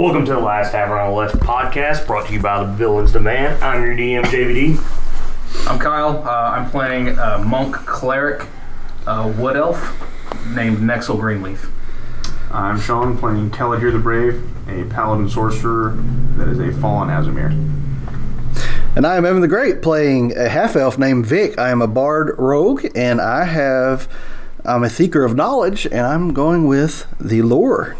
Welcome to the Last Tavern on the Left podcast, brought to you by the Villains Demand. I'm your DM, JVD. I'm Kyle. Uh, I'm playing uh, monk cleric uh, wood elf named Nexel Greenleaf. I'm Sean, playing Telagir the Brave, a paladin sorcerer that is a fallen Aasimar. And I am Evan the Great, playing a half elf named Vic. I am a bard rogue, and I have I'm a seeker of knowledge, and I'm going with the lore.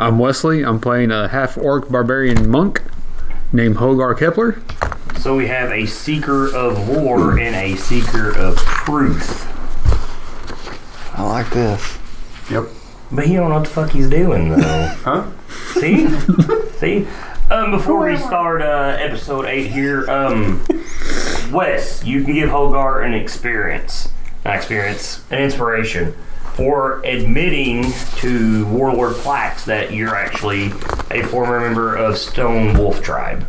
I'm Wesley. I'm playing a half orc barbarian monk named Hogar Keplar. So we have a seeker of war and a seeker of truth. I like this. Yep. But he don't know what the fuck he's doing, though. Huh? See? See? Um, before we start uh, episode 8 here, um, Wes, you can give Hogar an experience. Not experience, an inspiration for admitting to Warlord Plax that you're actually a former member of Stone Wolf Tribe.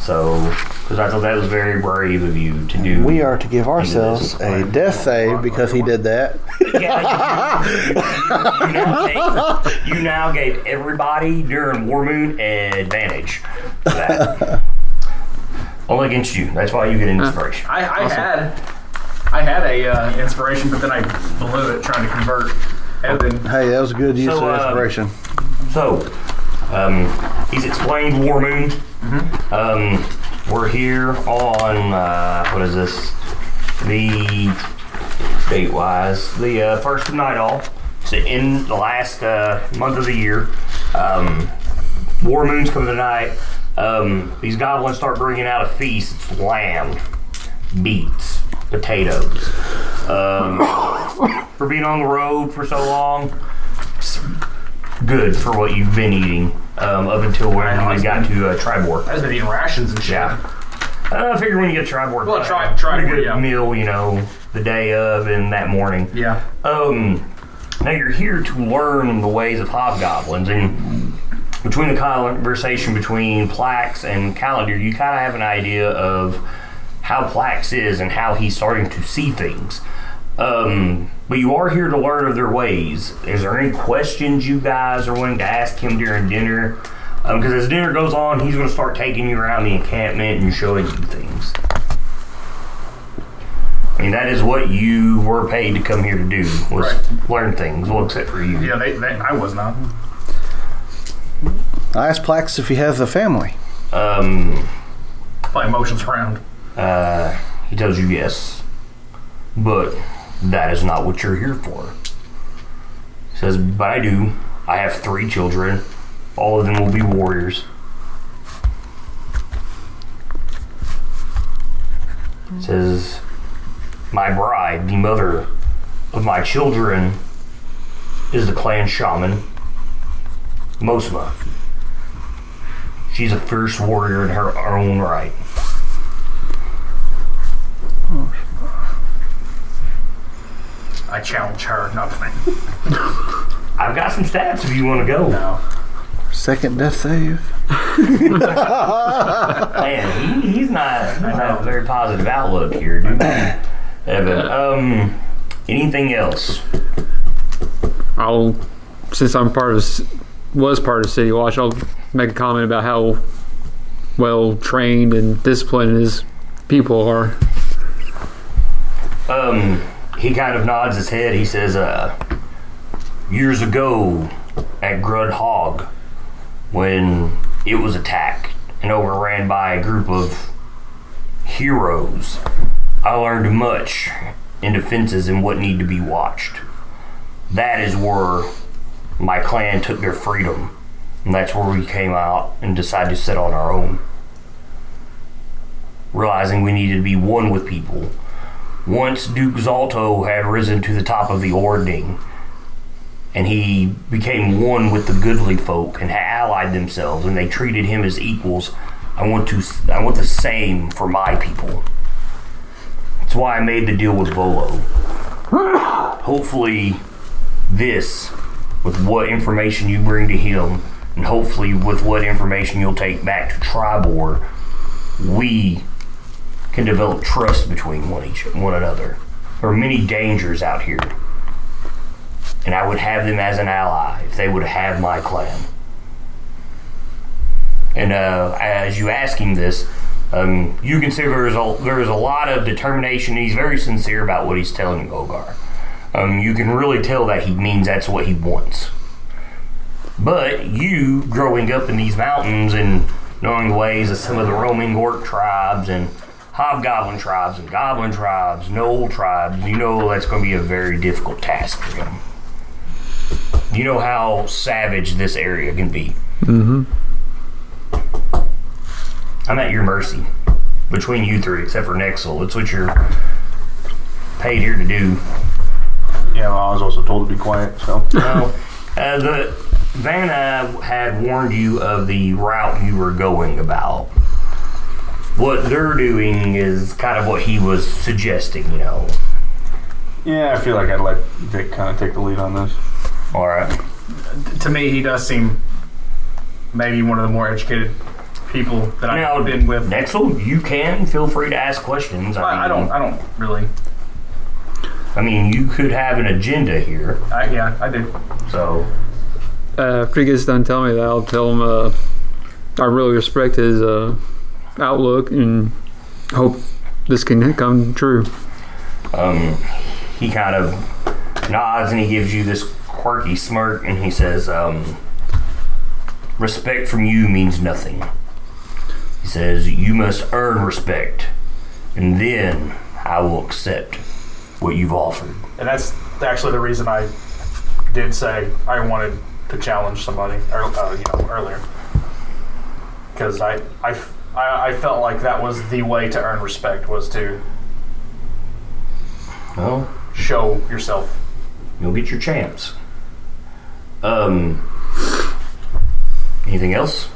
So, because I thought that was very brave of you to do. We are to give ourselves a death save because he did that. Yeah, you, you- you now gave, you now gave everybody during War Moon advantage for that. Only against you. That's why you get an inspiration. I, I had I had a uh, inspiration, but then I blew it trying to convert Evan. Hey, that was a good use So, of uh, inspiration. So, um, he's explained War Moon. Um, we're here on uh, what is this? The date wise, the uh, first of night all. So in the last uh, month of the year, um, War Moon's coming tonight. Um, these goblins start bringing out a feast. It's lamb, beets, potatoes. Um, for being on the road for so long, it's good for what you've been eating um, up until when we it's got to uh, Triboar. I've been eating rations and shit. Yeah. Uh, I figure when you get Triboar, Well, uh, tri- Triboar, good yeah. meal, you know, the day of and that morning. Yeah. Um, now you're here to learn the ways of hobgoblins, and between the conversation between Plax and Kaladir, you kind of have an idea of how Plax is and how he's starting to see things. Um, but you are here to learn of their ways. Is there any questions you guys are wanting to ask him during dinner? Because as dinner goes on, he's going to start taking you around the encampment and showing you things. I mean, that is what you were paid to come here to do was Right. learn things. Well, except for you. Yeah, they, they, I was not. I asked Plax if he has a family. Um, My emotions round. Uh, he tells you yes, but that is not what you're here for. He says, but I do. I have three children. All of them will be warriors. Says, my bride, the mother of my children, is the clan shaman, Mosma. She's a fierce warrior in her own right. I challenge her, not me. I've got some stats if you want to go. No. Second death save. Man, he, he's not, not a very positive outlook here, dude. Evan, um, anything else? I'll, since I'm part of, was part of City Watch, I'll make a comment about how well trained and disciplined his people are. Um, he kind of nods his head. He says, uh, years ago at Grudd Haug, when it was attacked and overran by a group of heroes, I learned much in defenses and what need to be watched. That is where my clan took their freedom. And that's where we came out and decided to set on our own. Realizing we needed to be one with people once Duke Zalto had risen to the top of the Ordning, and he became one with the goodly folk and had allied themselves, and they treated him as equals. I want to, I want the same for my people. That's why I made the deal with Volo. Hopefully, this, with what information you bring to him, and hopefully with what information you'll take back to Triboar, we can develop trust between one each one another. There are many dangers out here, and I would have them as an ally if they would have my clan. And uh, as you ask him this, um, you can see there's a there's a lot of determination. He's very sincere about what he's telling you, Hogar. Um, you can really tell that he means that's what he wants. But you, growing up in these mountains and knowing the ways of some of the roaming orc tribes and hobgoblin tribes and goblin tribes, gnoll tribes, you know that's going to be a very difficult task for him. You know how savage this area can be. Mm-hmm. I'm at your mercy between you three, except for Nexel. It's what you're paid here to do. Yeah, well, I was also told to be quiet, so. Now, uh, the Vanna had warned you of the route you were going about. What they're doing is kind of what he was suggesting, you know. Yeah, I feel like I'd let Vic kind of take the lead on this. All right. To me, he does seem maybe one of the more educated people that Now, I've been with. Nexel, you can feel free to ask questions. I, I, I don't. I don't really. I mean, you could have an agenda here, I, yeah, I do. so Uh, after he gets done telling me that, I'll tell him uh, I really respect his uh, outlook and hope this can come true. um, he kind of nods and he gives you this quirky smirk and he says, um, Respect from you means nothing. He says, You must earn respect, and then I will accept what you've offered. And that's actually the reason I did say I wanted to challenge somebody, or, uh, you know, earlier. Because I, I, f- I- I felt like that was the way to earn respect was to Well, show yourself. you'll get your chance. Um, anything else?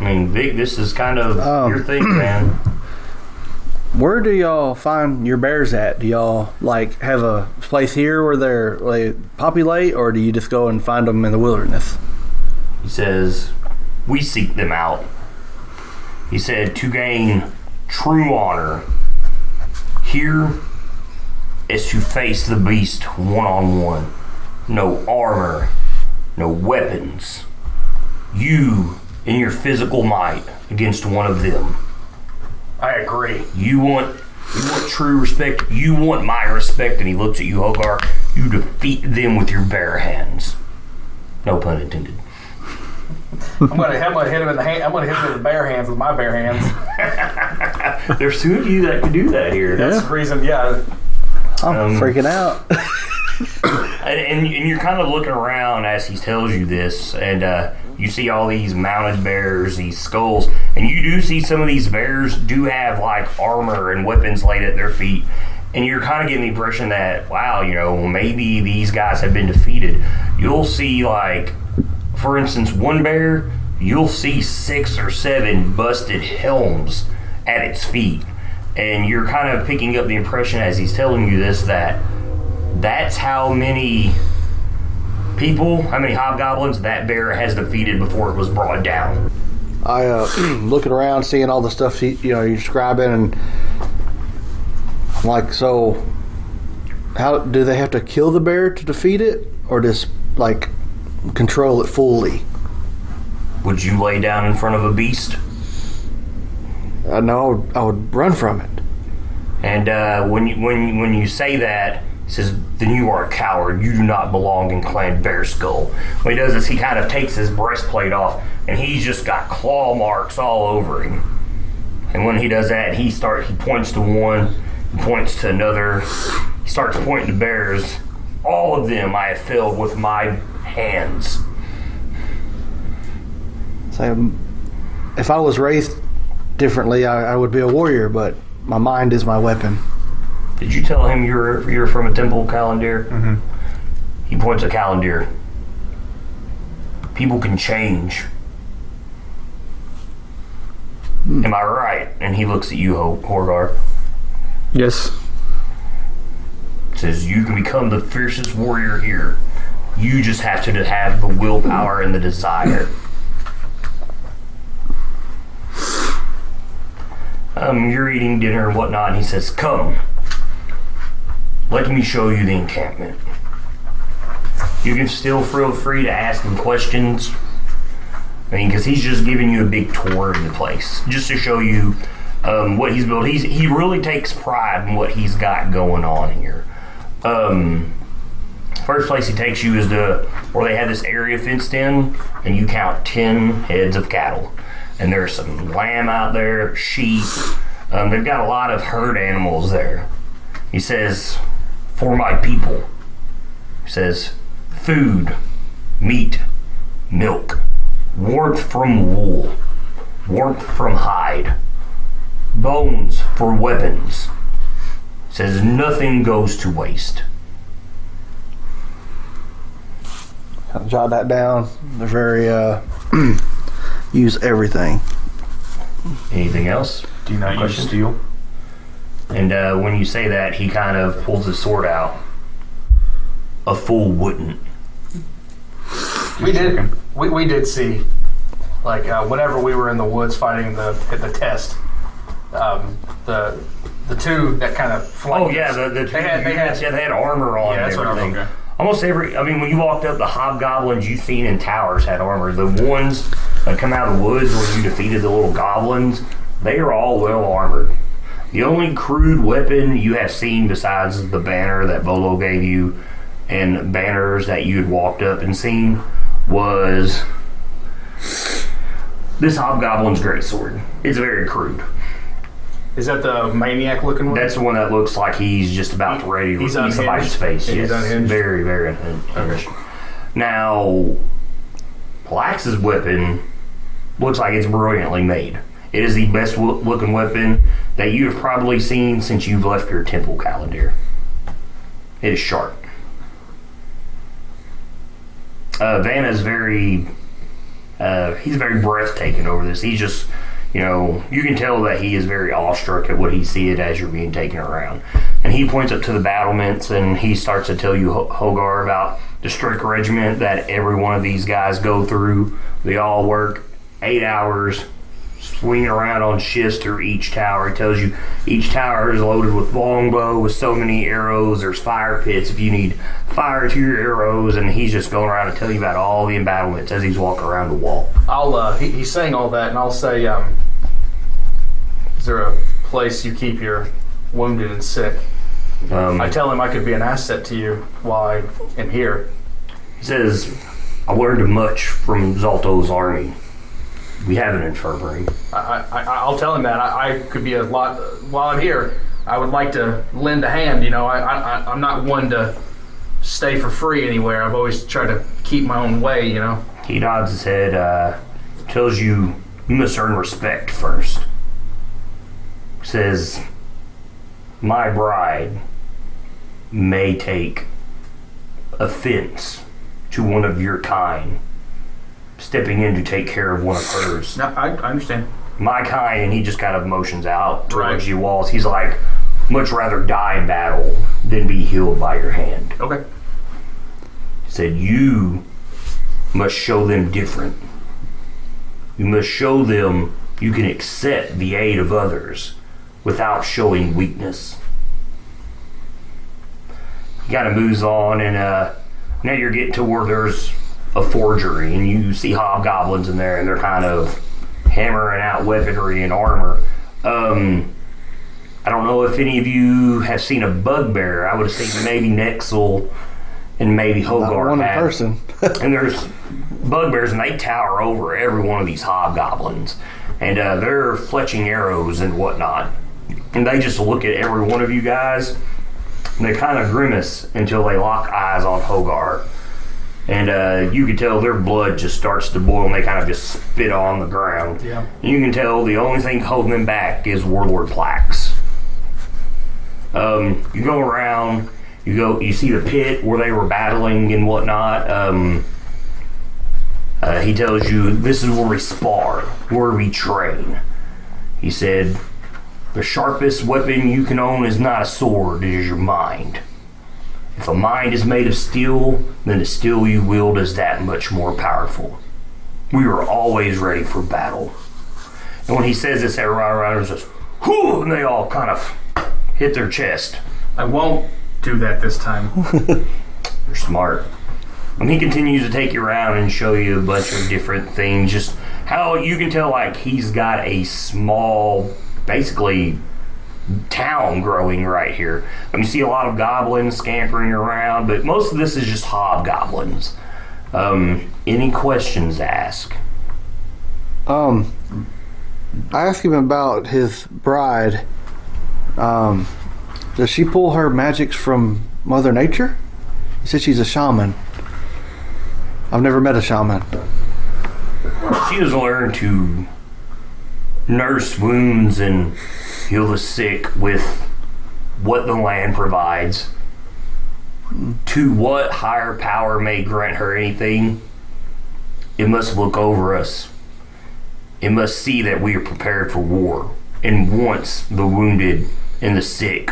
I mean, Vic, this is kind of Um, your thing, man. Where do y'all find your bears at? Do y'all like have a place here where they're like populate, or do you just go and find them in the wilderness? He says, We seek them out. He said, To gain true honor, here is to face the beast one on one. No armor, no weapons. You in your physical might against one of them. I agree. You want you want true respect. You want my respect. And he looks at you, Hogar. You defeat them with your bare hands. No pun intended. I'm gonna, I'm gonna hit him in the hand. I'm gonna hit him with the bare hands with my bare hands. There's two of you that can do that here. That's the reason. Yeah, I'm Um, freaking out. And, and, and you're kind of looking around as he tells you this, and uh, you see all these mounted bears, these skulls, and you do see some of these bears do have like armor and weapons laid at their feet. And you're kind of getting the impression that, wow, you know, maybe these guys have been defeated. You'll see, like, for instance, one bear, you'll see six or seven busted helms at its feet. And you're kind of picking up the impression as he's telling you this that that's how many people, how many hobgoblins that bear has defeated before it was brought down. I uh, looking around, seeing all the stuff you know you're describing, and I'm like, so how do they have to kill the bear to defeat it, or just like control it fully? Would you lay down in front of a beast? I know I would, I would run from it. And uh, when you when when you say that, he says, "Then you are a coward. You do not belong in Clan Bear Skull." What he does is he kind of takes his breastplate off, and he's just got claw marks all over him. And when he does that, he start he points to one, he points to another, he starts pointing to bears. All of them I have filled with my hands. So um, if I was raised differently, I, I would be a warrior, but my mind is my weapon. Did you tell him you're you're from a temple calendar? Mm-hmm. He points to Kaladir. People can change. Am I right? And he looks at you, Ho- Horgar. Yes. Says you can become the fiercest warrior here. You just have to have the willpower and the desire. Um, you're eating dinner and whatnot, and he says, "Come, let me show you the encampment." You can still feel free to ask him questions. I mean, because he's just giving you a big tour of the place, just to show you um, what he's built. He's he really takes pride in what he's got going on here. Um, first place he takes you is the where they have this area fenced in, and you count ten heads of cattle, and there's some lamb out there, sheep. Um, they've got a lot of herd animals there. He says, "For my people." He says, "Food, meat, milk, warmth from wool, warmth from hide, bones for weapons." He says, "Nothing goes to waste." Jot that down. They're very uh, use everything. Anything else? Do you not use steel? And uh, when you say that, he kind of pulls his sword out. A fool wouldn't. We did. We, we did see, like, uh, whenever we were in the woods fighting the the test, um, the the two that kind of Oh yeah, the, the two they had they had yeah, they had armor on. Yeah, and that's what I'm- everything. okay. Almost every, I mean, when you walked up, the hobgoblins you've seen in towers had armor. The ones that come out of the woods where you defeated the little goblins, they are all well armored. The only crude weapon you have seen besides the banner that Volo gave you and banners that you had walked up and seen was this hobgoblin's greatsword. It's very crude. Is that the maniac looking one? That's the one that looks like he's just about to ready to He's eat somebody's face. He's yes, unhinged? very, very unhinged. Now, Plax's weapon looks like it's brilliantly made. It is the best wo- looking weapon that you have probably seen since you've left your temple calendar. It is sharp. Uh, Vanna is very, uh, he's very breathtaking over this. He's just, you know, you can tell that he is very awestruck at what he sees as you're being taken around. And he points up to the battlements and he starts to tell you, Ho- Hogar, about the strict regiment that every one of these guys go through. They all work eight hours, swinging around on shifts through each tower. He tells you each tower is loaded with longbow with so many arrows. There's fire pits if you need fire to your arrows. And he's just going around and telling you about all the embattlements as he's walking around the wall. I'll uh, he, he's saying all that, and I'll say, um, is there a place you keep your wounded and sick? Um, I tell him I could be an asset to you while I am here. He says, I learned much from Zalto's army. We have an infirmary. I, I, I'll tell him that I, I could be a lot while I'm here. I would like to lend a hand. You know, I, I, I'm not one to stay for free anywhere. I've always tried to keep my own way. You know. He nods his head, uh, tells you you must earn respect first. Says, My bride may take offense to one of your kind stepping in to take care of one of hers. No, I, I understand. My kind, and he just kind of motions out towards Right. you walls. He's like, much rather die in battle than be healed by your hand. Okay. He said, You must show them different. You must show them you can accept the aid of others without showing weakness. He kind of moves on, and uh, now you're getting to where there's a forgery, and you see hobgoblins in there, and they're kind of hammering out weaponry and armor. Um, I don't know if any of you have seen a bugbear. I would have seen maybe Nexel and maybe Not Hogarth. one had. person. and there's bugbears, and they tower over every one of these hobgoblins, and uh, they're fletching arrows and whatnot. And they just look at every one of you guys, and they kind of grimace until they lock eyes on Hogar. And uh, you can tell their blood just starts to boil, and they kind of just spit on the ground. Yeah. And you can tell the only thing holding them back is Warlord Plax. Um, you go around, you go, you see the pit where they were battling and whatnot. Um, uh, he tells you this is where we spar, where we train. He said, the sharpest weapon you can own is not a sword, it is your mind. If a mind is made of steel, then the steel you wield is that much more powerful. We are always ready for battle. And when he says this, everybody around is just, whoo, and they all kind of hit their chest. I won't do that this time. You're smart. And he continues to take you around and show you a bunch of different things. Just how you can tell, like, he's got a small, basically, town growing right here. I mean, you see a lot of goblins scampering around, but most of this is just hobgoblins. Um, any questions to ask? Um, I asked him about his bride. Um, does she pull her magics from Mother Nature? He said she's a shaman. I've never met a shaman. She has learned to nurse wounds and heal the sick with what the land provides. To what higher power may grant her anything, it must look over us. It must see that we are prepared for war and wants the wounded and the sick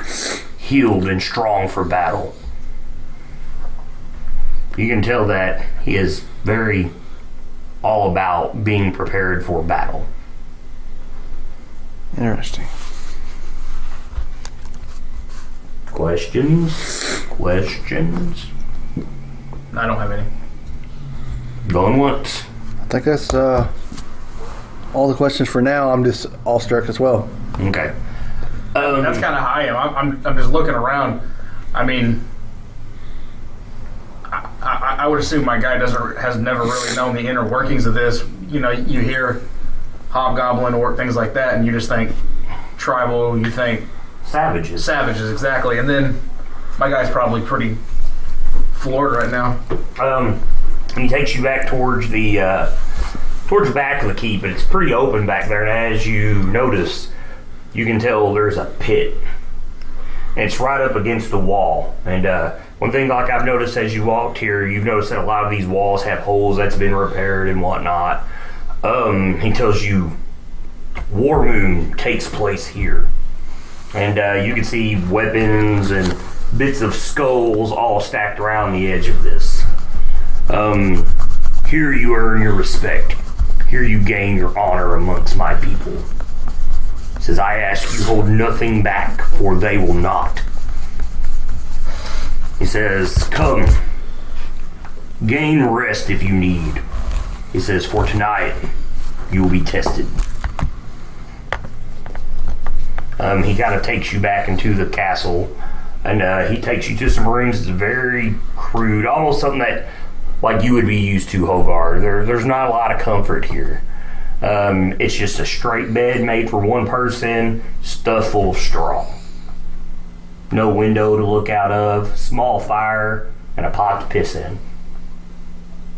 healed and strong for battle. You can tell that he is very all about being prepared for battle. Interesting. Questions? Questions? I don't have any. Going once. I think that's uh, all the questions for now. I'm just all struck as well. Okay. Um, That's kind of how I am. I'm, I'm, I'm just looking around. I mean, I, I, I would assume my guy doesn't has never really known the inner workings of this. You know, you hear hobgoblin or things like that, and you just think tribal. You think savages. savages exactly, and then my guy's probably pretty floored right now. Um, he takes you back towards the uh, towards the back of the keep, and it's pretty open back there. And as you notice, you can tell there's a pit, and it's right up against the wall. And uh, one thing, like I've noticed as you walked here, you've noticed that a lot of these walls have holes that's been repaired and whatnot. Um, he tells you War Moon takes place here, and uh, you can see weapons and bits of skulls all stacked around the edge of this. Um, here you earn your respect. Here you gain your honor amongst my people. Says, I ask you hold nothing back, for they will not. He says, Come, gain rest if you need. He says, For tonight, you will be tested. Um, he kind of takes you back into the castle, and uh, he takes you to some rooms. It's very crude, almost something that, like you would be used to, Hogar. There, there's not a lot of comfort here. Um, it's just a straight bed made for one person, stuffed full of straw. No window to look out of, small fire, and a pot to piss in.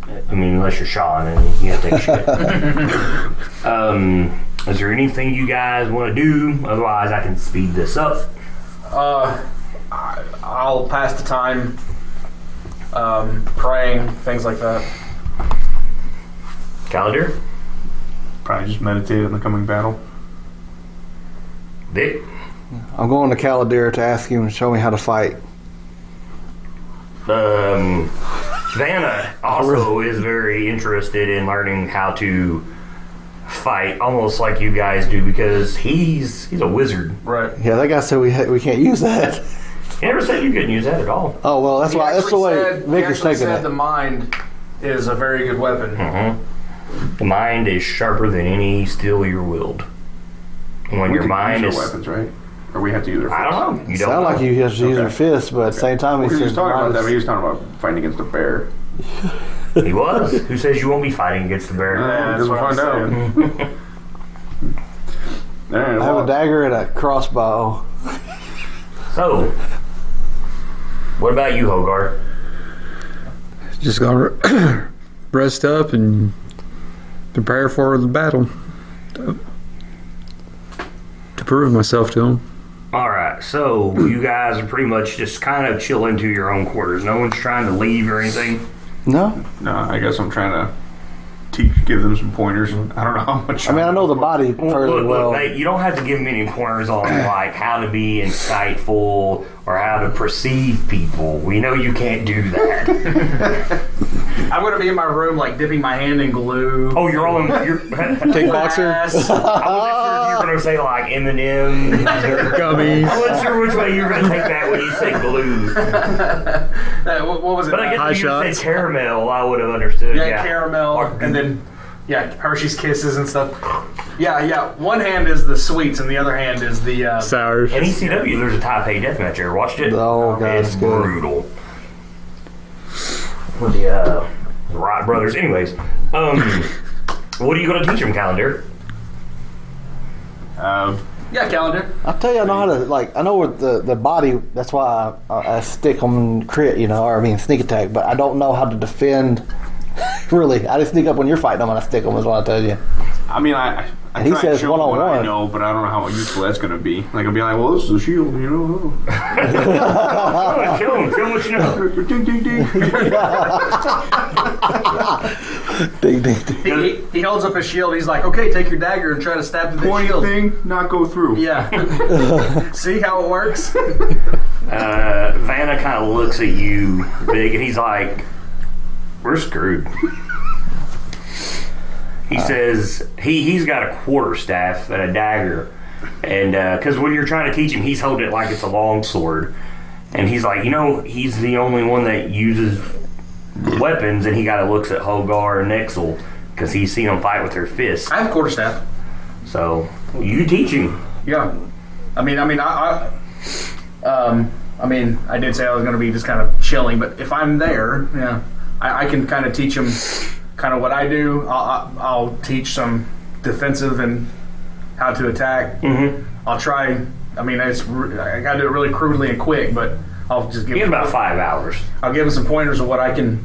I mean, unless you're Sean and you have to take a shit. um, is there anything you guys want to do? Otherwise, I can speed this up. Uh, I, I'll pass the time um, praying, things like that. Kaladir, Probably just meditate on the coming battle. Vic, I'm going to Kaladir to ask him to show me how to fight. um, Vanna also is very interested in learning how to fight, almost like you guys do, because he's he's a wizard. Right. Yeah, that guy said we ha- we can't use that. He never said you couldn't use that at all. Oh well, that's He why that's the actually way said- he Vic actually taking said it. the mind is a very good weapon. hmm The mind is sharper than any steel you're willed. And when We your can mind use is, our weapons, right? Or we have to use our I fists? don't know. You don't Sound know. like you have to use your Okay. fists, but at the same time he He was says talking about that, but he was talking about fighting against a bear. He was. Who says you won't be fighting against the bear? Uh, that's we'll what I'm find out. All right, I have a dagger and a crossbow. So, what about you, Hogar? Just gonna rest up and prepare for the battle. To, to prove myself to him. All right, so you guys are pretty much just kind of chilling to your own quarters. No one's trying to leave or anything. No, no, I guess I'm trying to teach, give them some pointers. I don't know how much. I mean I know the body fairly Look, well. look, you don't have to give them any pointers on like how to be insightful or how to perceive people. We know you can't do that. I'm gonna be in my room, like dipping my hand in glue. oh, you're all in. You're, Kickboxer. Glass. I wasn't sure if you gonna say like M and M's or Gummies. I wasn't sure which way you were gonna take that when you say glue. Uh, what, what was it? But I guess High if you shots. said caramel, I would have understood. yeah, Yeah, caramel, Or- and then yeah, Hershey's Kisses and stuff. Yeah, yeah. One hand is the sweets, and the other hand is the uh, Sours. In ECW, there's a Taipei deathmatch. You ever watched it? Oh, God, it's it's good. brutal. With the uh, Wright brothers. Anyways, um, what are you gonna teach them, Kaladir? Uh, yeah Kaladir. I tell you, I know how to like. I know with the the body. That's why I, I stick them crit, you know, or I mean sneak attack. But I don't know how to defend. really, I just sneak up when you're fighting them and I stick them. Is what I tell you. I mean, I. I And he says show what I one-on-one. know, but I don't know how useful that's going to be. Like, I'll be like, well, this is a shield, you know. Oh, show them, show them what you know. ding, ding, ding. Ding, ding, ding. He, he, he holds up his shield. He's like, "Okay, take your dagger and try to stab through the Pointy shield." thing, not go through. Yeah. See how it works? Uh, Vanna kind of looks at you, big, and he's like, "We're screwed." He says he he's got a quarter staff and a dagger, and because when you're trying to teach him, he's holding it like it's a long sword, and he's like, you know, he's the only one that uses weapons, and he kind of looks at Hogar and Nexel because he's seen them fight with their fists. I have quarterstaff. So you teach him. Yeah. I mean, I mean, I, I, um, I mean, I did say I was going to be just kind of chilling, but if I'm there, yeah, I, I can kind of teach them kind of what I do. I'll, I'll- I'll teach some defensive and how to attack. Mm-hmm. I'll try. I mean, it's I got to do it really crudely and quick, but I'll just give. You about five hours. I'll give him some pointers of what I can,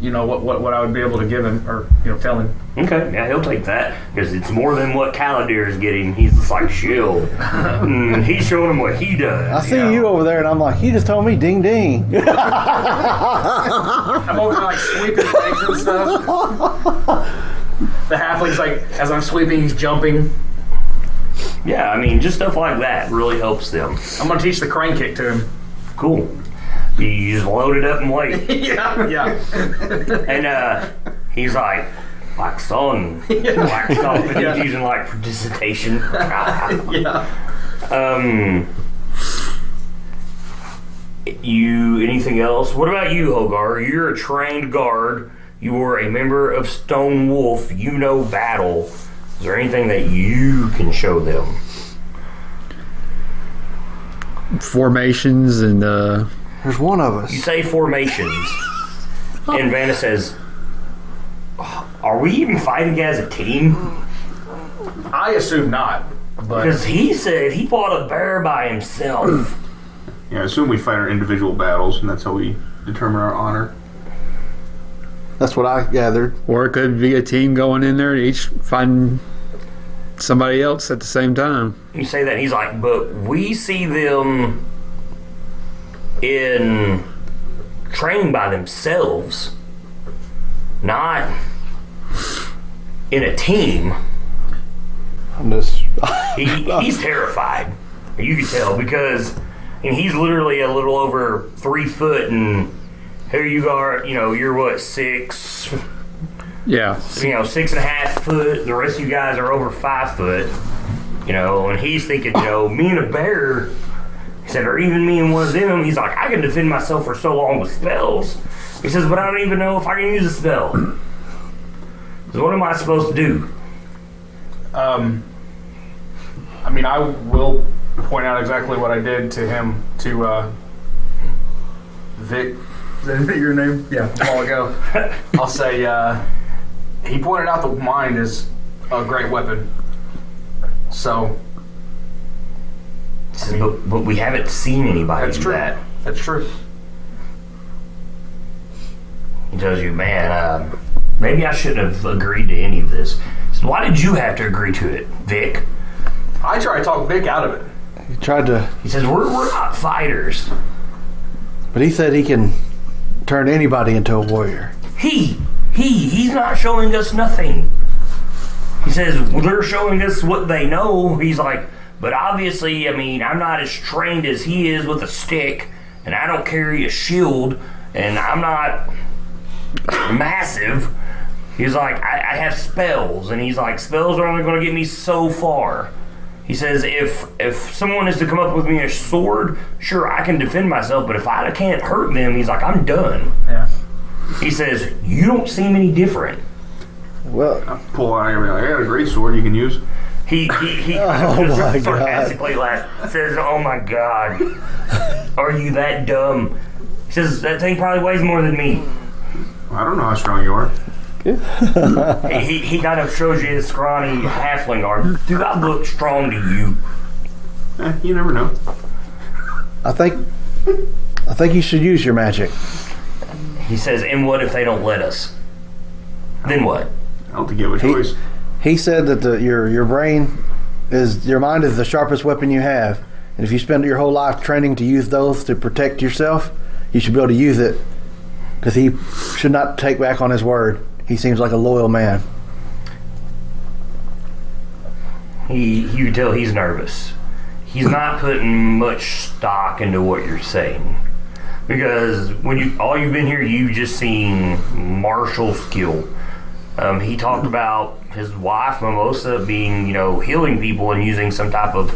you know, what, what what I would be able to give him or you know tell him. Okay, yeah, he'll take that because it's more than what Kaladir is getting. He's just like shield. Mm, he's showing him what he does. I see you over there, and I'm like, he just told me, ding, ding. I'm over there like sweeping things and stuff. The halfling's like, as I'm sweeping, he's jumping. Yeah, I mean, just stuff like that really helps them. I'm gonna teach the crane kick to him. Cool. You loaded up and wait. yeah, yeah. And uh, he's like, like son, like off. And Yeah. he's using like participation. yeah. um, you anything else? What about you, Hogar? You're a trained guard. You were a member of Stone Wolf. You know battle. Is there anything that you can show them? Formations and uh, There's one of us. You say formations, and Vanna says, "Are we even fighting as a team?" I assume not, but Because he said he fought a bear by himself. Yeah, I assume we fight our individual battles, and that's how we determine our honor. That's what I gathered. or it could be a team going in there, and each fighting somebody else at the same time. You say that, and he's like, "But we see them in training by themselves, not in a team." I'm just. He, he's terrified. You can tell because and he's literally a little over three foot, and here you are. You know, you're what six? Yeah, You know, six and a half foot. The rest of you guys are over five foot. You know, and he's thinking, you know, me and a bear. He said, or even me and one of them. He's like, I can defend myself for so long with spells. He says, but I don't even know if I can use a spell. So what am I supposed to do? um, I mean, I will point out exactly what I did to him to uh, Vic. Is that your name? Yeah, a while ago. I'll say uh, he pointed out the mind is a great weapon. So He says, but, but we haven't seen anybody that's do true. that. That's true. He tells you, man, uh, maybe I shouldn't have agreed to any of this. He says, Why did you have to agree to it, Vic? I tried to talk Vic out of it. He tried to, He says, We're, we're not fighters. but he said he can turn anybody into a warrior. He, he, he's not showing us nothing. He says, well, They're showing us what they know. He's like, But obviously, I mean, I'm not as trained as he is with a stick, and I don't carry a shield, and I'm not massive. He's like, I, I have spells, and he's like, spells are only going to get me so far. He says, if if someone is to come up with me a sword, sure I can defend myself, but if I can't hurt them, he's like, I'm done. Yeah. He says, you don't seem any different. Well, Pull out. I mean, I got a great sword you can use. He he he Oh just sarcastically laughs. Says, "Oh my God, are you that dumb?" He says, "That thing probably weighs more than me." I don't know how strong you are. He he, he kind of shows you his scrawny halfling arm. Do I look strong to you? Eh, you never know. I think I think you should use your magic. He says, "And what if they don't let us? Then what?" I don't think you have a He- choice. He said that the, your your brain is your mind is the sharpest weapon you have, and if you spend your whole life training to use those to protect yourself, you should be able to use it. Because he should not take back on his word. He seems like a loyal man. He you can tell he's nervous. He's not putting much stock into what you're saying. Because when you all you've been here, you've just seen martial skill. Um, he talked about his wife Mimosa being, you know, healing people and using some type of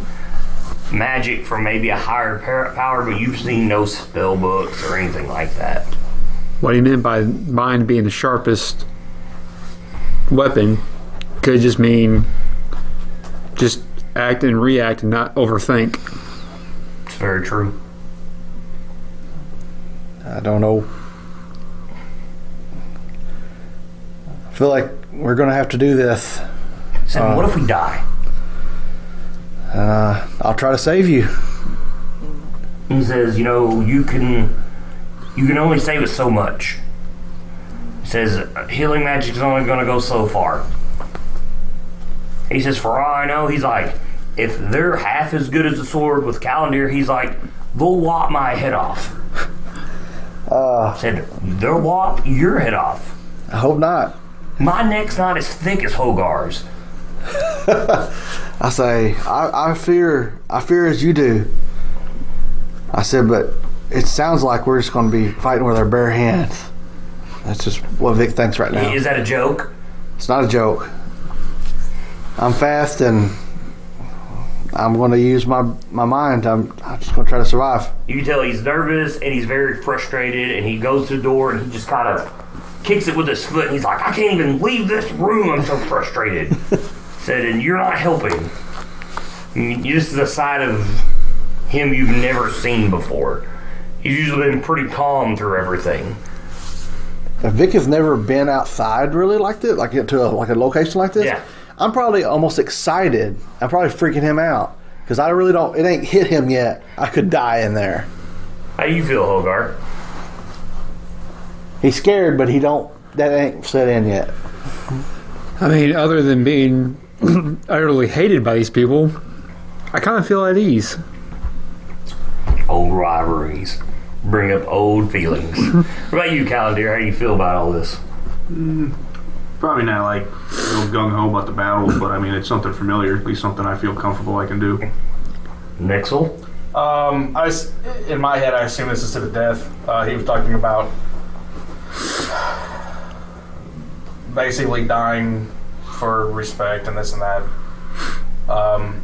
magic from maybe a higher power, but you've seen no spell books or anything like that. What he meant by mind being the sharpest weapon could just mean just act and react and not overthink. It's very true. I don't know. I feel like we're going to have to do this. He said, "What if we die?" Uh, I'll try to save you. He says, you know, you can you can only save us so much. He says healing magic is only going to go so far. He says, for all I know, he's like, if they're half as good as the sword with Kaladir, he's like, they'll lop my head off. Uh, Said they'll lop your head off. I hope not. My neck's not as thick as Hogar's. I say, I, I fear, I fear as you do. I said, but it sounds like we're just going to be fighting with our bare hands. That's just what Vic thinks right now. Is that a joke? It's not a joke. I'm fast and I'm going to use my my mind. I'm, I'm just going to try to survive. You can tell he's nervous and he's very frustrated, and he goes to the door and he just kind of kicks it with his foot. And he's like, I can't even leave this room. I'm so frustrated. Said, and you're not helping. This is a side of him you've never seen before. He's usually been pretty calm through everything. Vic has never been outside really like this, like to a, like a location like this. Yeah. I'm probably almost excited. I'm probably freaking him out because I really don't. It ain't hit him yet. I could die in there. How you feel, Hogar? He's scared, but he don't. That ain't set in yet. I mean, other than being utterly hated by these people, I kind of feel at ease. Old rivalries bring up old feelings. what about you, Kaladir? How do you feel about all this? Probably not like real gung ho about the battle, but I mean it's something familiar, at least something I feel comfortable I can do. Nexel? Um, I s in my head, I assume this is to the death. Uh, he was talking about basically dying for respect and this and that. Um,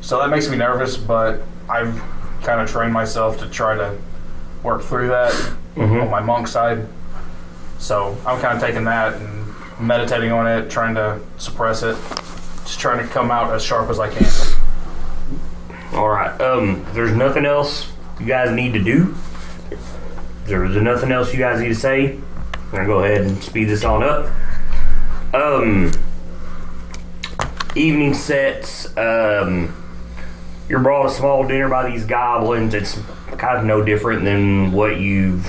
so that makes me nervous, but I've kind of trained myself to try to work through that on my monk side. So I'm kind of taking that and meditating on it, trying to suppress it, just trying to come out as sharp as I can. All right. Um, there's nothing else you guys need to do. There's nothing else you guys need to say. I'm gonna go ahead and speed this on up. Um, evening sets. Um, you're brought a small dinner by these goblins. It's kind of no different than what you've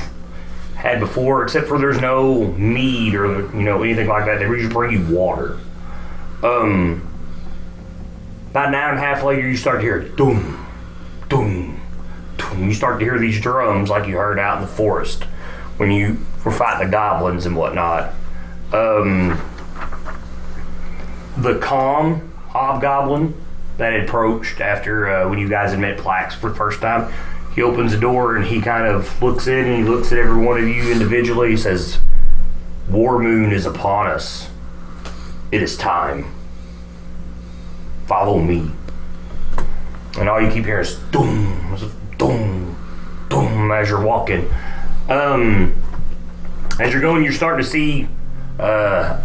had before, except for there's no meat or you know anything like that. They just bring you water. Um, about an hour and a half later, you start to hear doom, doom, doom. You start to hear these drums like you heard out in the forest when you were fighting the goblins and whatnot. Um, the calm hobgoblin that approached after uh, when you guys had met Plax for the first time, he opens the door and he kind of looks in and he looks at every one of you individually. He says, War Moon is upon us. It is time follow me. and all you keep hearing is doom, doom, doom as you're walking. Um, as you're going, you're starting to see uh,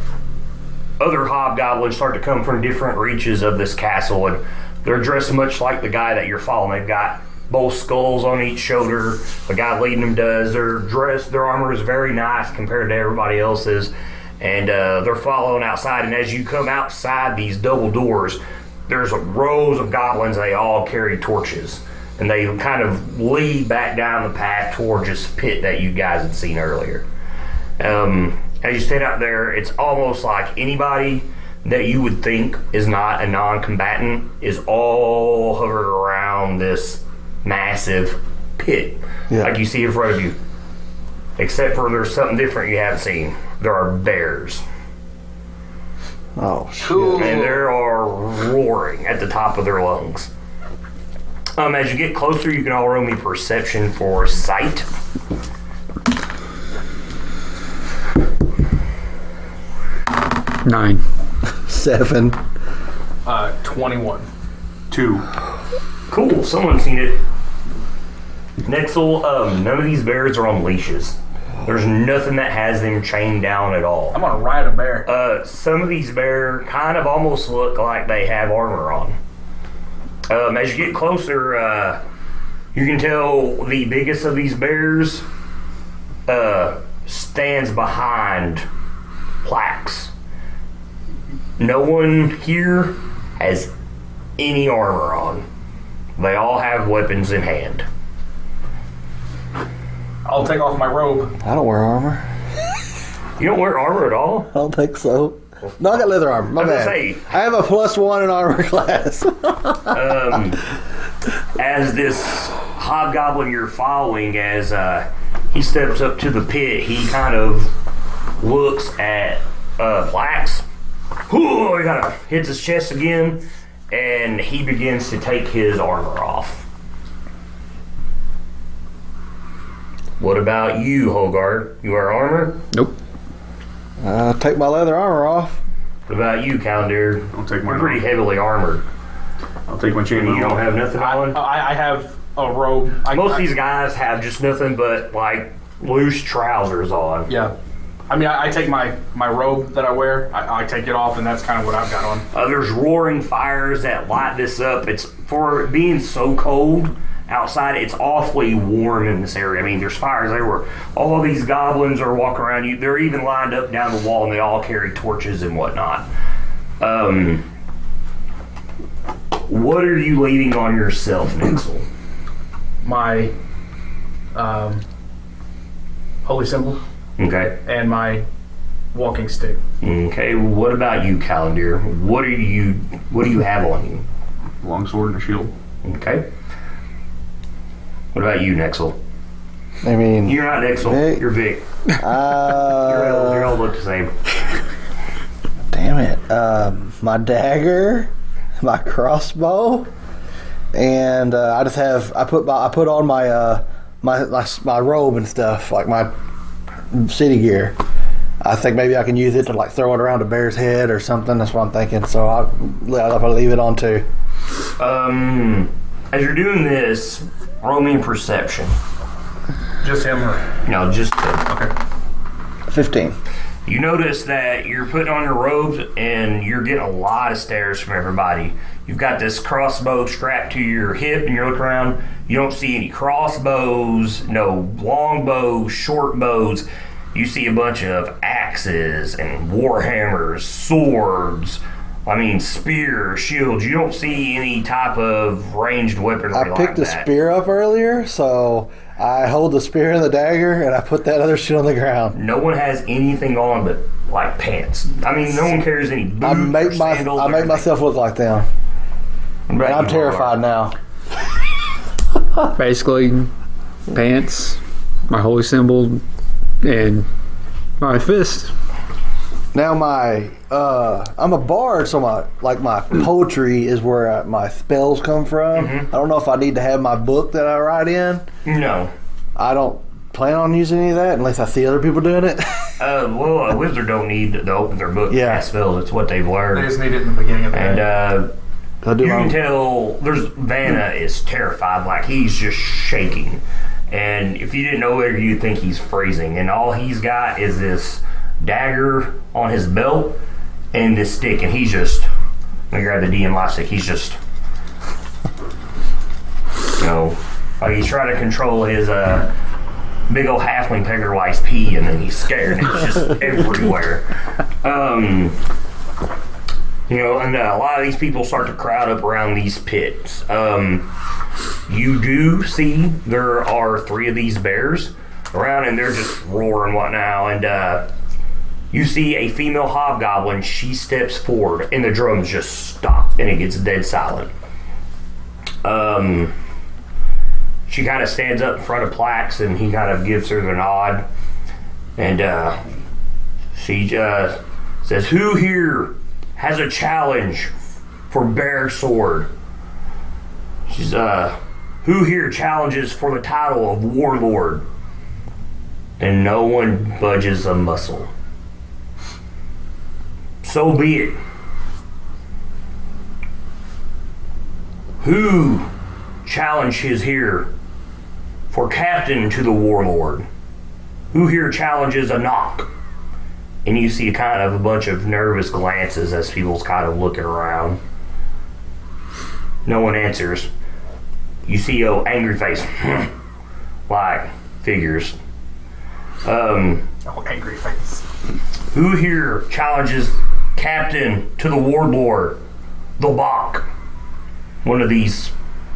other hobgoblins start to come from different reaches of this castle, and they're dressed much like the guy that you're following. They've got both skulls on each shoulder. The guy leading them does. They're dressed. Their armor is very nice compared to everybody else's, and uh, they're following outside. And as you come outside these double doors, there's rows of goblins. They all carry torches, and they kind of lead back down the path towards this pit that you guys had seen earlier. Um, as you stand out there, it's almost like anybody that you would think is not a non-combatant is all hovered around this massive pit, Yeah. like you see in front of you. Except for there's something different you haven't seen. There are bears, Oh, shit. Cool. and they are roaring at the top of their lungs. Um, as you get closer, you can all roll me perception for sight. Nine. Seven. Uh, 21. Two. Cool, someone's seen it. Nexel, um, none of these bears are on leashes. There's nothing that has them chained down at all. I'm gonna ride a bear. Uh, some of these bear kind of almost look like they have armor on. Um, as you get closer, uh, you can tell the biggest of these bears uh, stands behind Plax. No one here has any armor on. They all have weapons in hand. I'll take off my robe. I don't wear armor. You don't wear armor at all? I don't think so. No, I got leather armor. My I bad. say- I have a plus one in armor class. um, as this hobgoblin you're following, as uh, he steps up to the pit, he kind of looks at uh, Plax. Ooh, he kind of hits his chest again, and he begins to take his armor off. What about you, Hogar? You wear armor? Nope. uh, take my leather armor off. What about you, Kaladir? I'll take You're mine pretty off. heavily armored. I'll take my chain. You don't have nothing I, on? I, I have a robe. I, Most of I- these guys have just nothing but like loose trousers on. Yeah. I mean, I, I take my, my robe that I wear, I, I take it off, and that's kind of what I've got on. Uh, there's roaring fires that light this up. It's for being so cold outside. It's awfully warm in this area. I mean, there's fires everywhere. All these goblins are walking around. You, they're even lined up down the wall, and they all carry torches and whatnot. Um, what are you leaving on yourself, Nexel? My um, holy symbol Okay. and my walking stick. Okay. What about you, Kaladir? What are you? What do you have on you? Long sword and a shield. Okay. What about you, Nexel? I mean, You're not Nexel. Vic. You're Vic. Your all, your uh, all look the same. damn it. Um, my dagger, my crossbow, and uh, I just have I put my I put on my uh my my, my robe and stuff like my city gear. I think maybe I can use it to like throw it around a bear's head or something. That's what I'm thinking. So I'll, I'll probably leave it on too. Um, as you're doing this, roll me perception. Just him or. No, just to, Okay. Fifteen. you notice that you're putting on your robes and you're getting a lot of stares from everybody. You've got this crossbow strapped to your hip, and you're looking around. You don't see any crossbows, no longbows, short bows. You see a bunch of axes and warhammers, swords. I mean, spears, shields. You don't see any type of ranged weaponry I like picked the that. spear up earlier, so I hold the spear and the dagger, and I put that other shit on the ground. No one has anything on but like pants. I mean, no one carries any boots I make my I make myself look like them. What about And I'm terrified Marlar? now. Basically, pants, my holy symbol, and my fist. Now my uh, I'm a bard, so my like my poetry is where uh my spells come from. Mm-hmm. I don't know if I need to have my book that I write in. No. I don't plan on using any of that unless I see other people doing it. Uh, well, a wizard don't need to open their book Yeah. to spells. It's what they've learned. They just need it in the beginning of the And day. uh, I do You can tell there's Vanna is terrified, like he's just shaking. And if you didn't know it, you'd think he's freezing. And all he's got is this dagger on his belt and this stick, and he's just. Let me grab the DM DMI stick. He's just. You know, like he's trying to control his uh, big old halfling peggerwise pee, and then he's scared. And it's just everywhere. Um, you know, and uh, a lot of these people start to crowd up around these pits. Um, you do see there are three of these bears around, and they're just roaring what now. And uh, you see a female hobgoblin. She steps forward, and the drums just stop, and it gets dead silent. Um, she kind of stands up in front of Plax, and he kind of gives her the nod, and uh, she uh, says, "Who here has a challenge for Bear Sword?" She's uh, who here challenges for the title of Warlord? And no one budges a muscle. So be it. Who challenges here for captain to the warlord? Who here challenges a knock? And you see kind of a bunch of nervous glances as people's kind of looking around. No one answers. You see a angry face. like figures. Um, Oh, angry face. who here challenges captain to the warlord, the Bach? One of these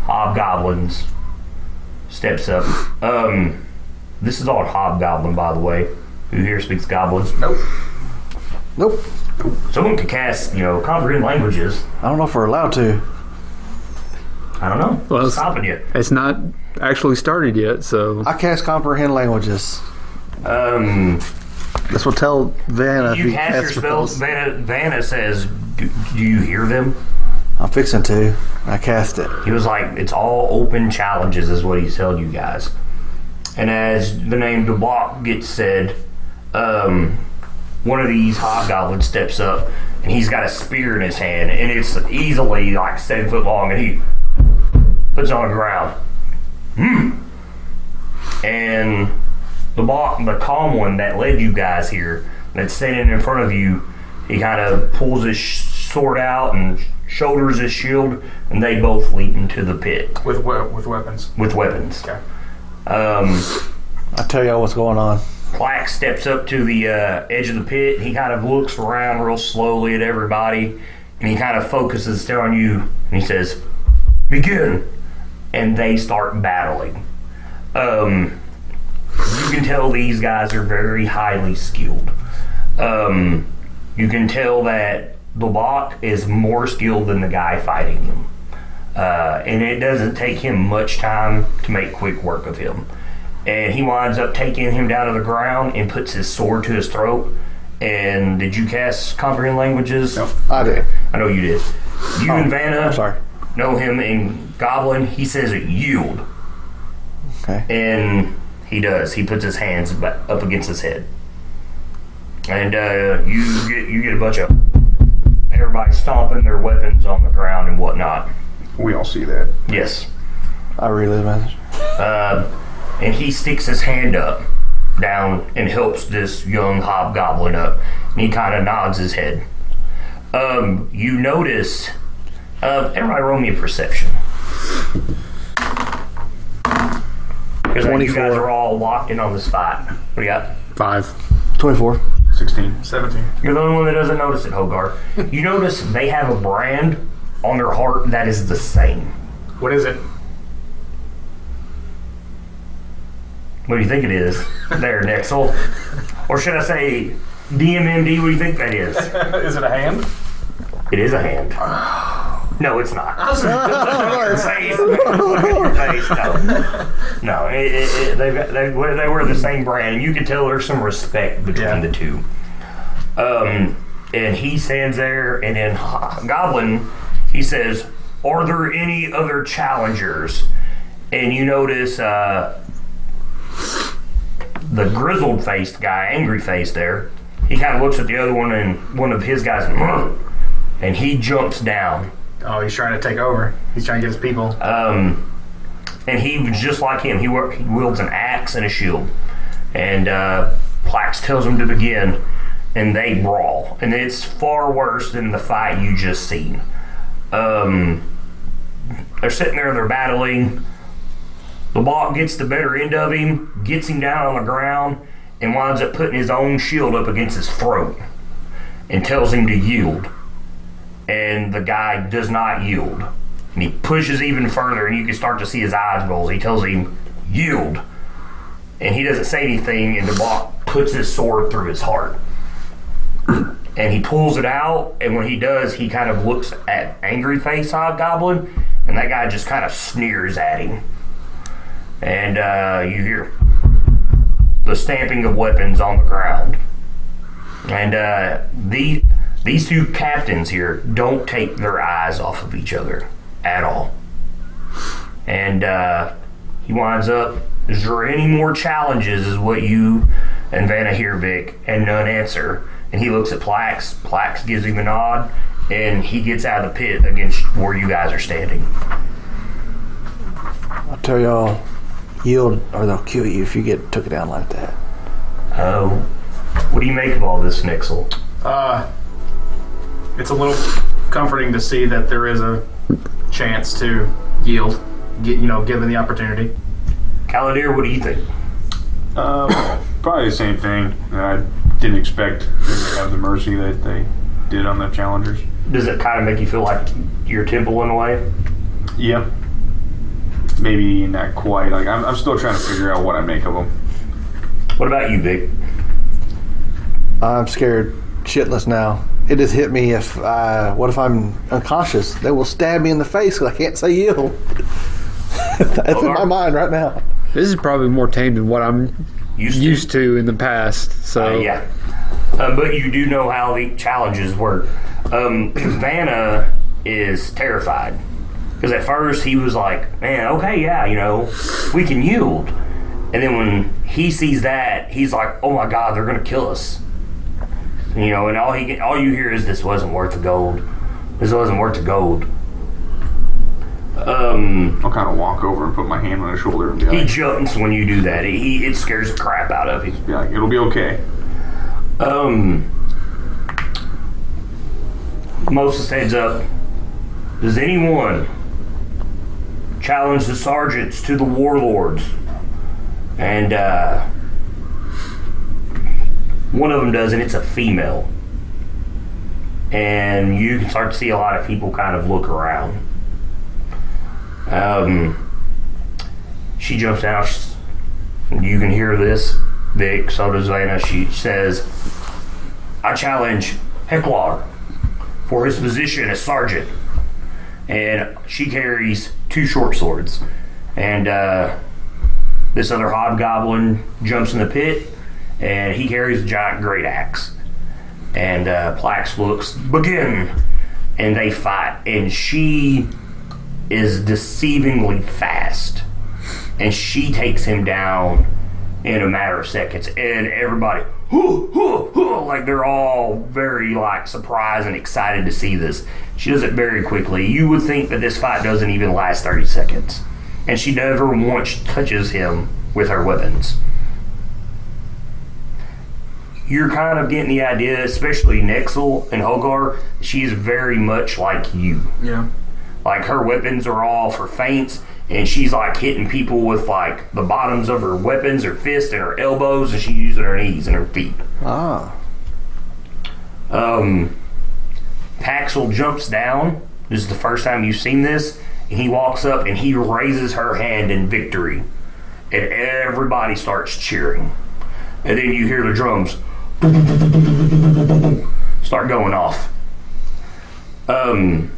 hobgoblins steps up. Um, this is all hobgoblin, by the way. Who here speaks goblin? Nope. Nope. Someone could cast, you know, comprehend languages. I don't know if we're allowed to. I don't know. Well, What's stopping you? It's not actually started yet, so I cast comprehend languages. Um, This will tell Vanna if you he cast your casts spells. spells. Vanna, Vanna says, do, "Do you hear them?" I'm fixing to. I cast it. He was like, "It's all open challenges," is what he's telling you guys. And as the name Dublock gets said, um, one of these hobgoblins steps up, and he's got a spear in his hand, and it's easily like seven foot long, and he puts it on the ground. Hmm. And the bo- the calm one that led you guys here, that's standing in front of you, he kind of pulls his sh- sword out and shoulders his shield, and they both leap into the pit With we- with weapons. with weapons. Okay. Um, I tell y'all what's going on. Plax steps up to the uh, edge of the pit. He kind of looks around real slowly at everybody, and he kind of focuses on you, and he says, "Begin." And they start battling. Um, you can tell these guys are very highly skilled. Um, you can tell that the bot is more skilled than the guy fighting him. Uh, and it doesn't take him much time to make quick work of him. And he winds up taking him down to the ground and puts his sword to his throat. And did you cast comprehend languages? No. I do. I know you did. You and Vanna I'm sorry. know him in Goblin. He says it yield. Okay. And he does. He puts his hands up against his head, and uh, you get you get a bunch of everybody stomping their weapons on the ground and whatnot. We all see that. Yes, I the message. uh, and he sticks his hand up down and helps this young hobgoblin up, and he kind of nods his head. Um, you notice. Uh, everybody, roll me a perception. Because you guys 24. are all locked in on the spot. What do you got? five. 24. 16. 17. You're the only one that doesn't notice it, Hogar. you notice they have a brand on their heart that is the same. What is it? What do you think it is? There, Nexel. Or should I say DMMD? What do you think that is? is it a hand? It is a hand. No, it's not. Your face. Look at your face. No, no. It, it, it, they've got, they, they wear the same brand, you can tell there's some respect between Yeah. the two. Um, and he stands there, and then Ho- Goblin, he says, "Are there any other challengers?" And you notice uh, the grizzled faced guy, angry face there. He kind of looks at the other one, and one of his guys, and he jumps down Oh, he's trying to take over. He's trying to get his people. Um, and he was just like him. He, wor- he wields an axe and a shield. And uh, Plax tells him to begin, and they brawl. And it's far worse than the fight you just seen. Um, they're sitting there, they're battling. The bot gets the better end of him, gets him down on the ground, and winds up putting his own shield up against his throat and tells him to yield. And the guy does not yield. And he pushes even further, and you can start to see his eyes roll. He tells him, yield. And he doesn't say anything, and the bot puts his sword through his heart. and he pulls it out, and when he does, he kind of looks at Angry Face Hobgoblin, and that guy just kind of sneers at him. And uh, you hear the stamping of weapons on the ground. And uh, the, these two captains here don't take their eyes off of each other at all. And uh, he winds up, is there any more challenges? Is what you and Vanna hear, Vic, and none answer. And he looks at Plax. Plax gives him a nod, and he gets out of the pit against where you guys are standing. I'll tell y'all, yield or they'll kill you if you get took it down like that. Oh, what do you make of all this, Nexel? Uh, it's a little comforting to see that there is a chance to yield, get you know, given the opportunity. Kaladir, what do you think? Um, probably the same thing. I didn't expect to have the mercy that they did on the challengers. Does it kind of make you feel like your temple in a way? Yeah. Maybe not quite. Like I'm, I'm still trying to figure out what I make of them. What about you, Vic? I'm scared shitless now. It has hit me if I, what if I'm unconscious? They will stab me in the face because I can't say yield. That's in my mind right now. This is probably more tame than what I'm Used to? used to in the past. So Uh, yeah. Uh, but you do know how the challenges work. Um, Vanna is terrified. Because at first he was like, man, okay, yeah, you know, we can yield. And then when he sees that, he's like, oh my God, they're going to kill us. You know, and all he all you hear is this wasn't worth the gold. This wasn't worth the gold. Um, I'll kind of walk over and put my hand on his shoulder and be he jumps when you do that. He it scares the crap out of him. be like it'll be okay. Um, Moses heads up. Does anyone challenge the sergeants to the warlords? And uh, one of them does, and it's a female. And you can start to see a lot of people kind of look around. Um, she jumps out. You can hear this, Vic. So does Vanna. She says, I challenge Heklar for his position as sergeant. And she carries two short swords. And uh, this other hobgoblin jumps in the pit, and he carries a giant great axe. And uh, Plax looks, begin! And they fight. And she is deceivingly fast. And she takes him down in a matter of seconds. And everybody, "Hoo, hoo, hoo," like they're all very like surprised and excited to see this. She does it very quickly. You would think that this fight doesn't even last 30 seconds. And she never once touches him with her weapons. You're kind of getting the idea, especially Nexel and Hogar, she's very much like you. Yeah. Like her weapons are all for feints, and she's like hitting people with like the bottoms of her weapons, her fists, and her elbows, and she's using her knees and her feet. Ah. Um, Paxel jumps down. This is the first time you've seen this, and he walks up and he raises her hand in victory, and everybody starts cheering. And then you hear the drums start going off. Um,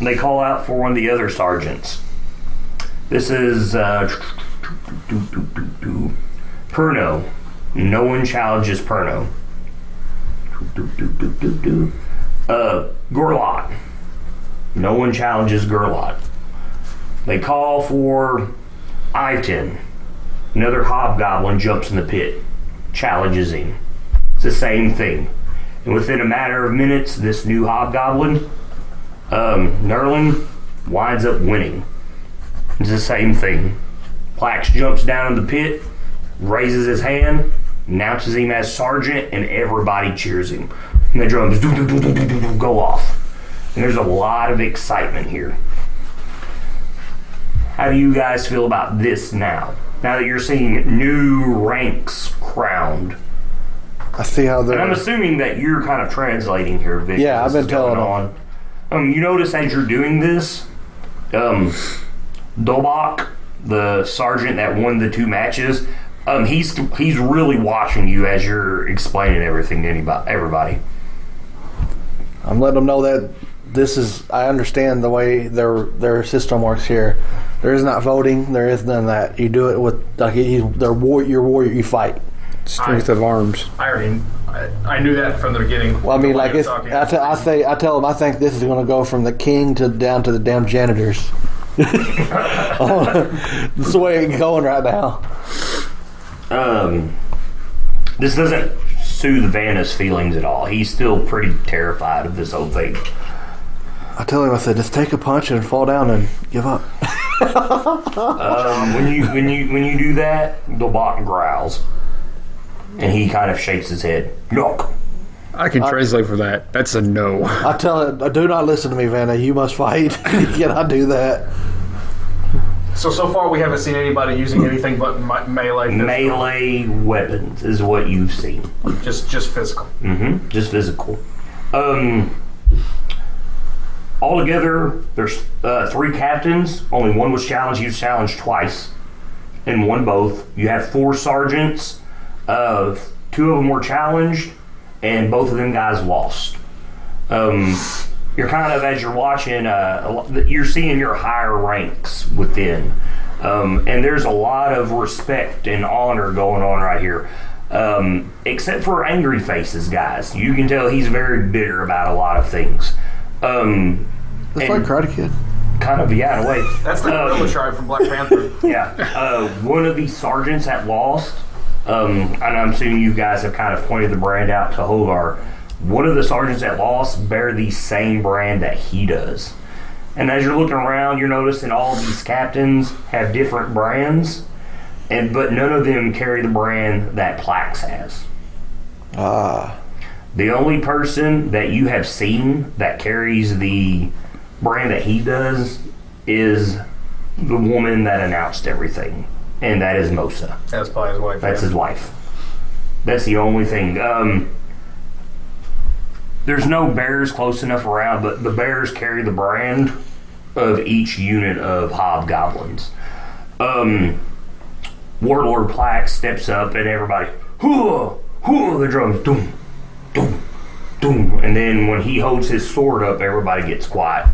they call out for one of the other sergeants. This is uh, Perno. No one challenges Perno. Uh, Gorlot. No one challenges Gerlot. They call for Iton. Another hobgoblin jumps in the pit, challenges him. It's the same thing. And within a matter of minutes, this new hobgoblin Um, Nerlin winds up winning. It's the same thing. Plax jumps down in the pit, raises his hand, announces him as sergeant, and everybody cheers him. And the drums go off. And there's a lot of excitement here. How do you guys feel about this now? Now that you're seeing new ranks crowned. I see how And I'm assuming that you're kind of translating here, Vic. Yeah, I've been telling on. Um, you notice as you're doing this, um, Dobak, the sergeant that won the two matches, um, he's he's really watching you as you're explaining everything to anybody, everybody. I'm letting them know that this is. I understand the way their their system works here. There is not voting. There is none of that. You do it with like you, they're war. You're warrior. You fight. Strength of arms. I already, I, I knew that from the beginning. Well, I mean, like you're it's. I, t- I say, I tell them, I think this is going to go from the king to down to the damn janitors. That's the way it's going right now. Um, this doesn't soothe Vanna's feelings at all. He's still pretty terrified of this whole thing. I tell him, I said, just take a punch and fall down and give up. Um, when you when you when you do that, the bot growls, and he kind of shakes his head. Look, I can translate for that. That's a no. I tell it, do not listen to me, Vanna. You must fight. you cannot do that. So so far we haven't seen anybody using anything but me- melee. physical. melee weapons is what you've seen. Just just physical. Mm-hmm. Just physical. Um, altogether, there's uh, three captains. Only one was challenged. He was challenged twice, and won both. You have four sergeants. Uh, two of them were challenged, and both of them guys lost. Um, you're kind of as you're watching, uh, you're seeing your higher ranks within, um, and there's a lot of respect and honor going on right here. Um, except for angry faces, guys. You can tell he's very bitter about a lot of things. Um, It's And- like Karate Kid. kind of, yeah, in a way. That's the Um, gorilla from Black Panther. yeah. Uh, one of the sergeants at Lost, um, and I'm assuming you guys have kind of pointed the brand out to Hovar. One of the sergeants at Loss bear the same brand that he does. And as you're looking around, you're noticing all these captains have different brands, and but none of them carry the brand that Plax has. Ah, The only person that you have seen that carries the brand that he does is the woman that announced everything, and that is Mosa. That's probably his wife. That's yeah. his wife. That's the only thing. Um, there's no bears close enough around, but the bears carry the brand of each unit of hobgoblins. Um, Warlord Plax steps up, and everybody, hoo, hoo, the drums, doom, doom, doom. And then when he holds his sword up, everybody gets quiet.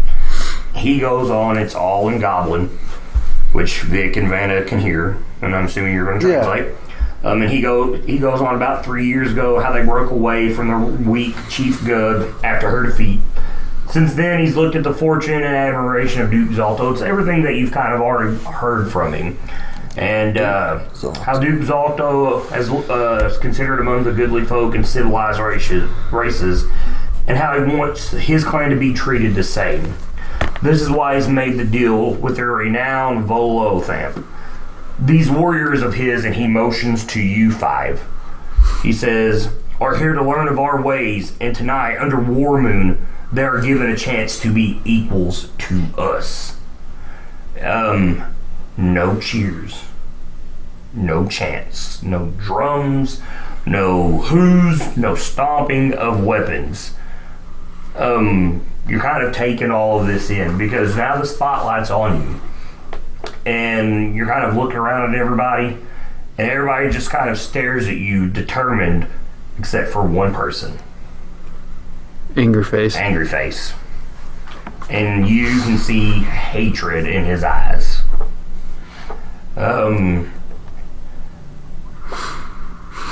He goes on, it's all in Goblin, which Vic and Vanna can hear, and I'm assuming you're going to Yeah. translate. Um, and he go he goes on about three years ago how they broke away from the weak Chief Guh after her defeat. Since then, he's looked at the fortune and admiration of Duke Zalto. It's everything that you've kind of already heard from him. And uh, how Duke Zalto uh, is considered among the goodly folk and civilized races, races, and how he wants his clan to be treated the same. This is why he's made the deal with their renowned Volothamp. These warriors of his, and he motions to you five. He says, are here to learn of our ways, and tonight, under War Moon, they are given a chance to be equals to us. Um, no cheers, no chants, no drums, no whoos, no stomping of weapons. Um, you're kind of taking all of this in because now the spotlight's on you. And you're kind of looking around at everybody, and everybody just kind of stares at you, determined, except for one person. Angry face. angry face, and you can see hatred in his eyes. Um,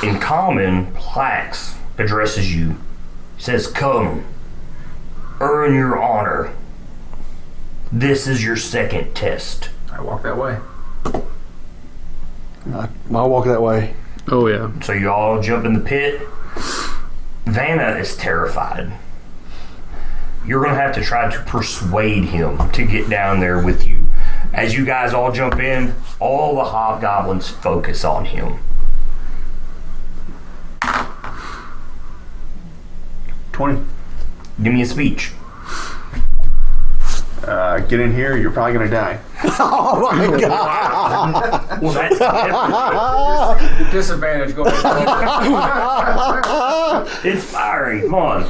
in common, Plax addresses you, says, "Come, earn your honor. This is your second test." I walk that way. I, I'll walk that way. Oh yeah. So you all jump in the pit. Vanna is terrified. you're going to have to try to persuade him to get down there with you. As you guys all jump in, all the hobgoblins focus on him. Twenty. Give me a speech. Uh, get in here. You're probably gonna die. Oh my god! Well, that's different. Disadvantage. Go ahead. inspiring. Come on.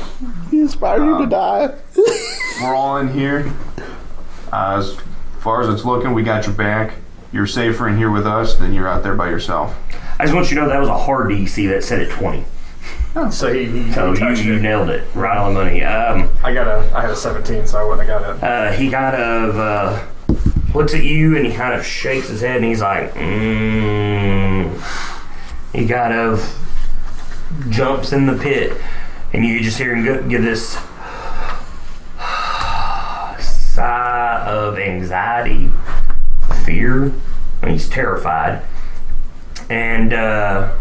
He inspired you to die. We're all in here. Uh, as far as it's looking, we got your back. You're safer in here with us than you're out there by yourself. I just want you to know that was a hard DC that set at 20. So he, he, So he you, touched you it. nailed it right on the money. Um, I got a I had a 17, so I wouldn't have got it. uh, he kind of uh, looks at you and he kind of shakes his head and he's like, mm. He kind of jumps in the pit and you just hear him go- give this sigh of anxiety, fear. And he's terrified. And uh,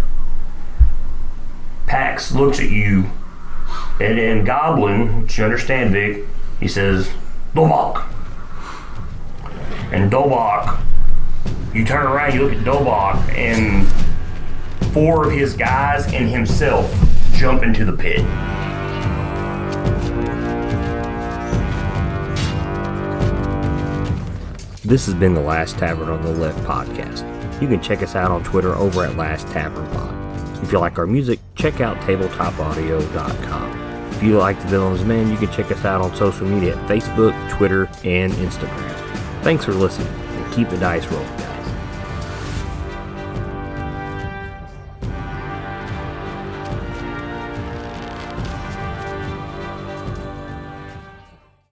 Pax looks at you and in Goblin, which you understand, Vic, he says, Dobok. And Dobok, you turn around, you look at Dobok, and four of his guys and himself jump into the pit. This has been the Last Tavern on the Left podcast. You can check us out on Twitter over at Last Tavern Pod. If you like our music, check out tabletopaudio.com. If you like the Villains Men, you can check us out on social media Facebook, Twitter, and Instagram. Thanks for listening, and keep the dice rolling, guys.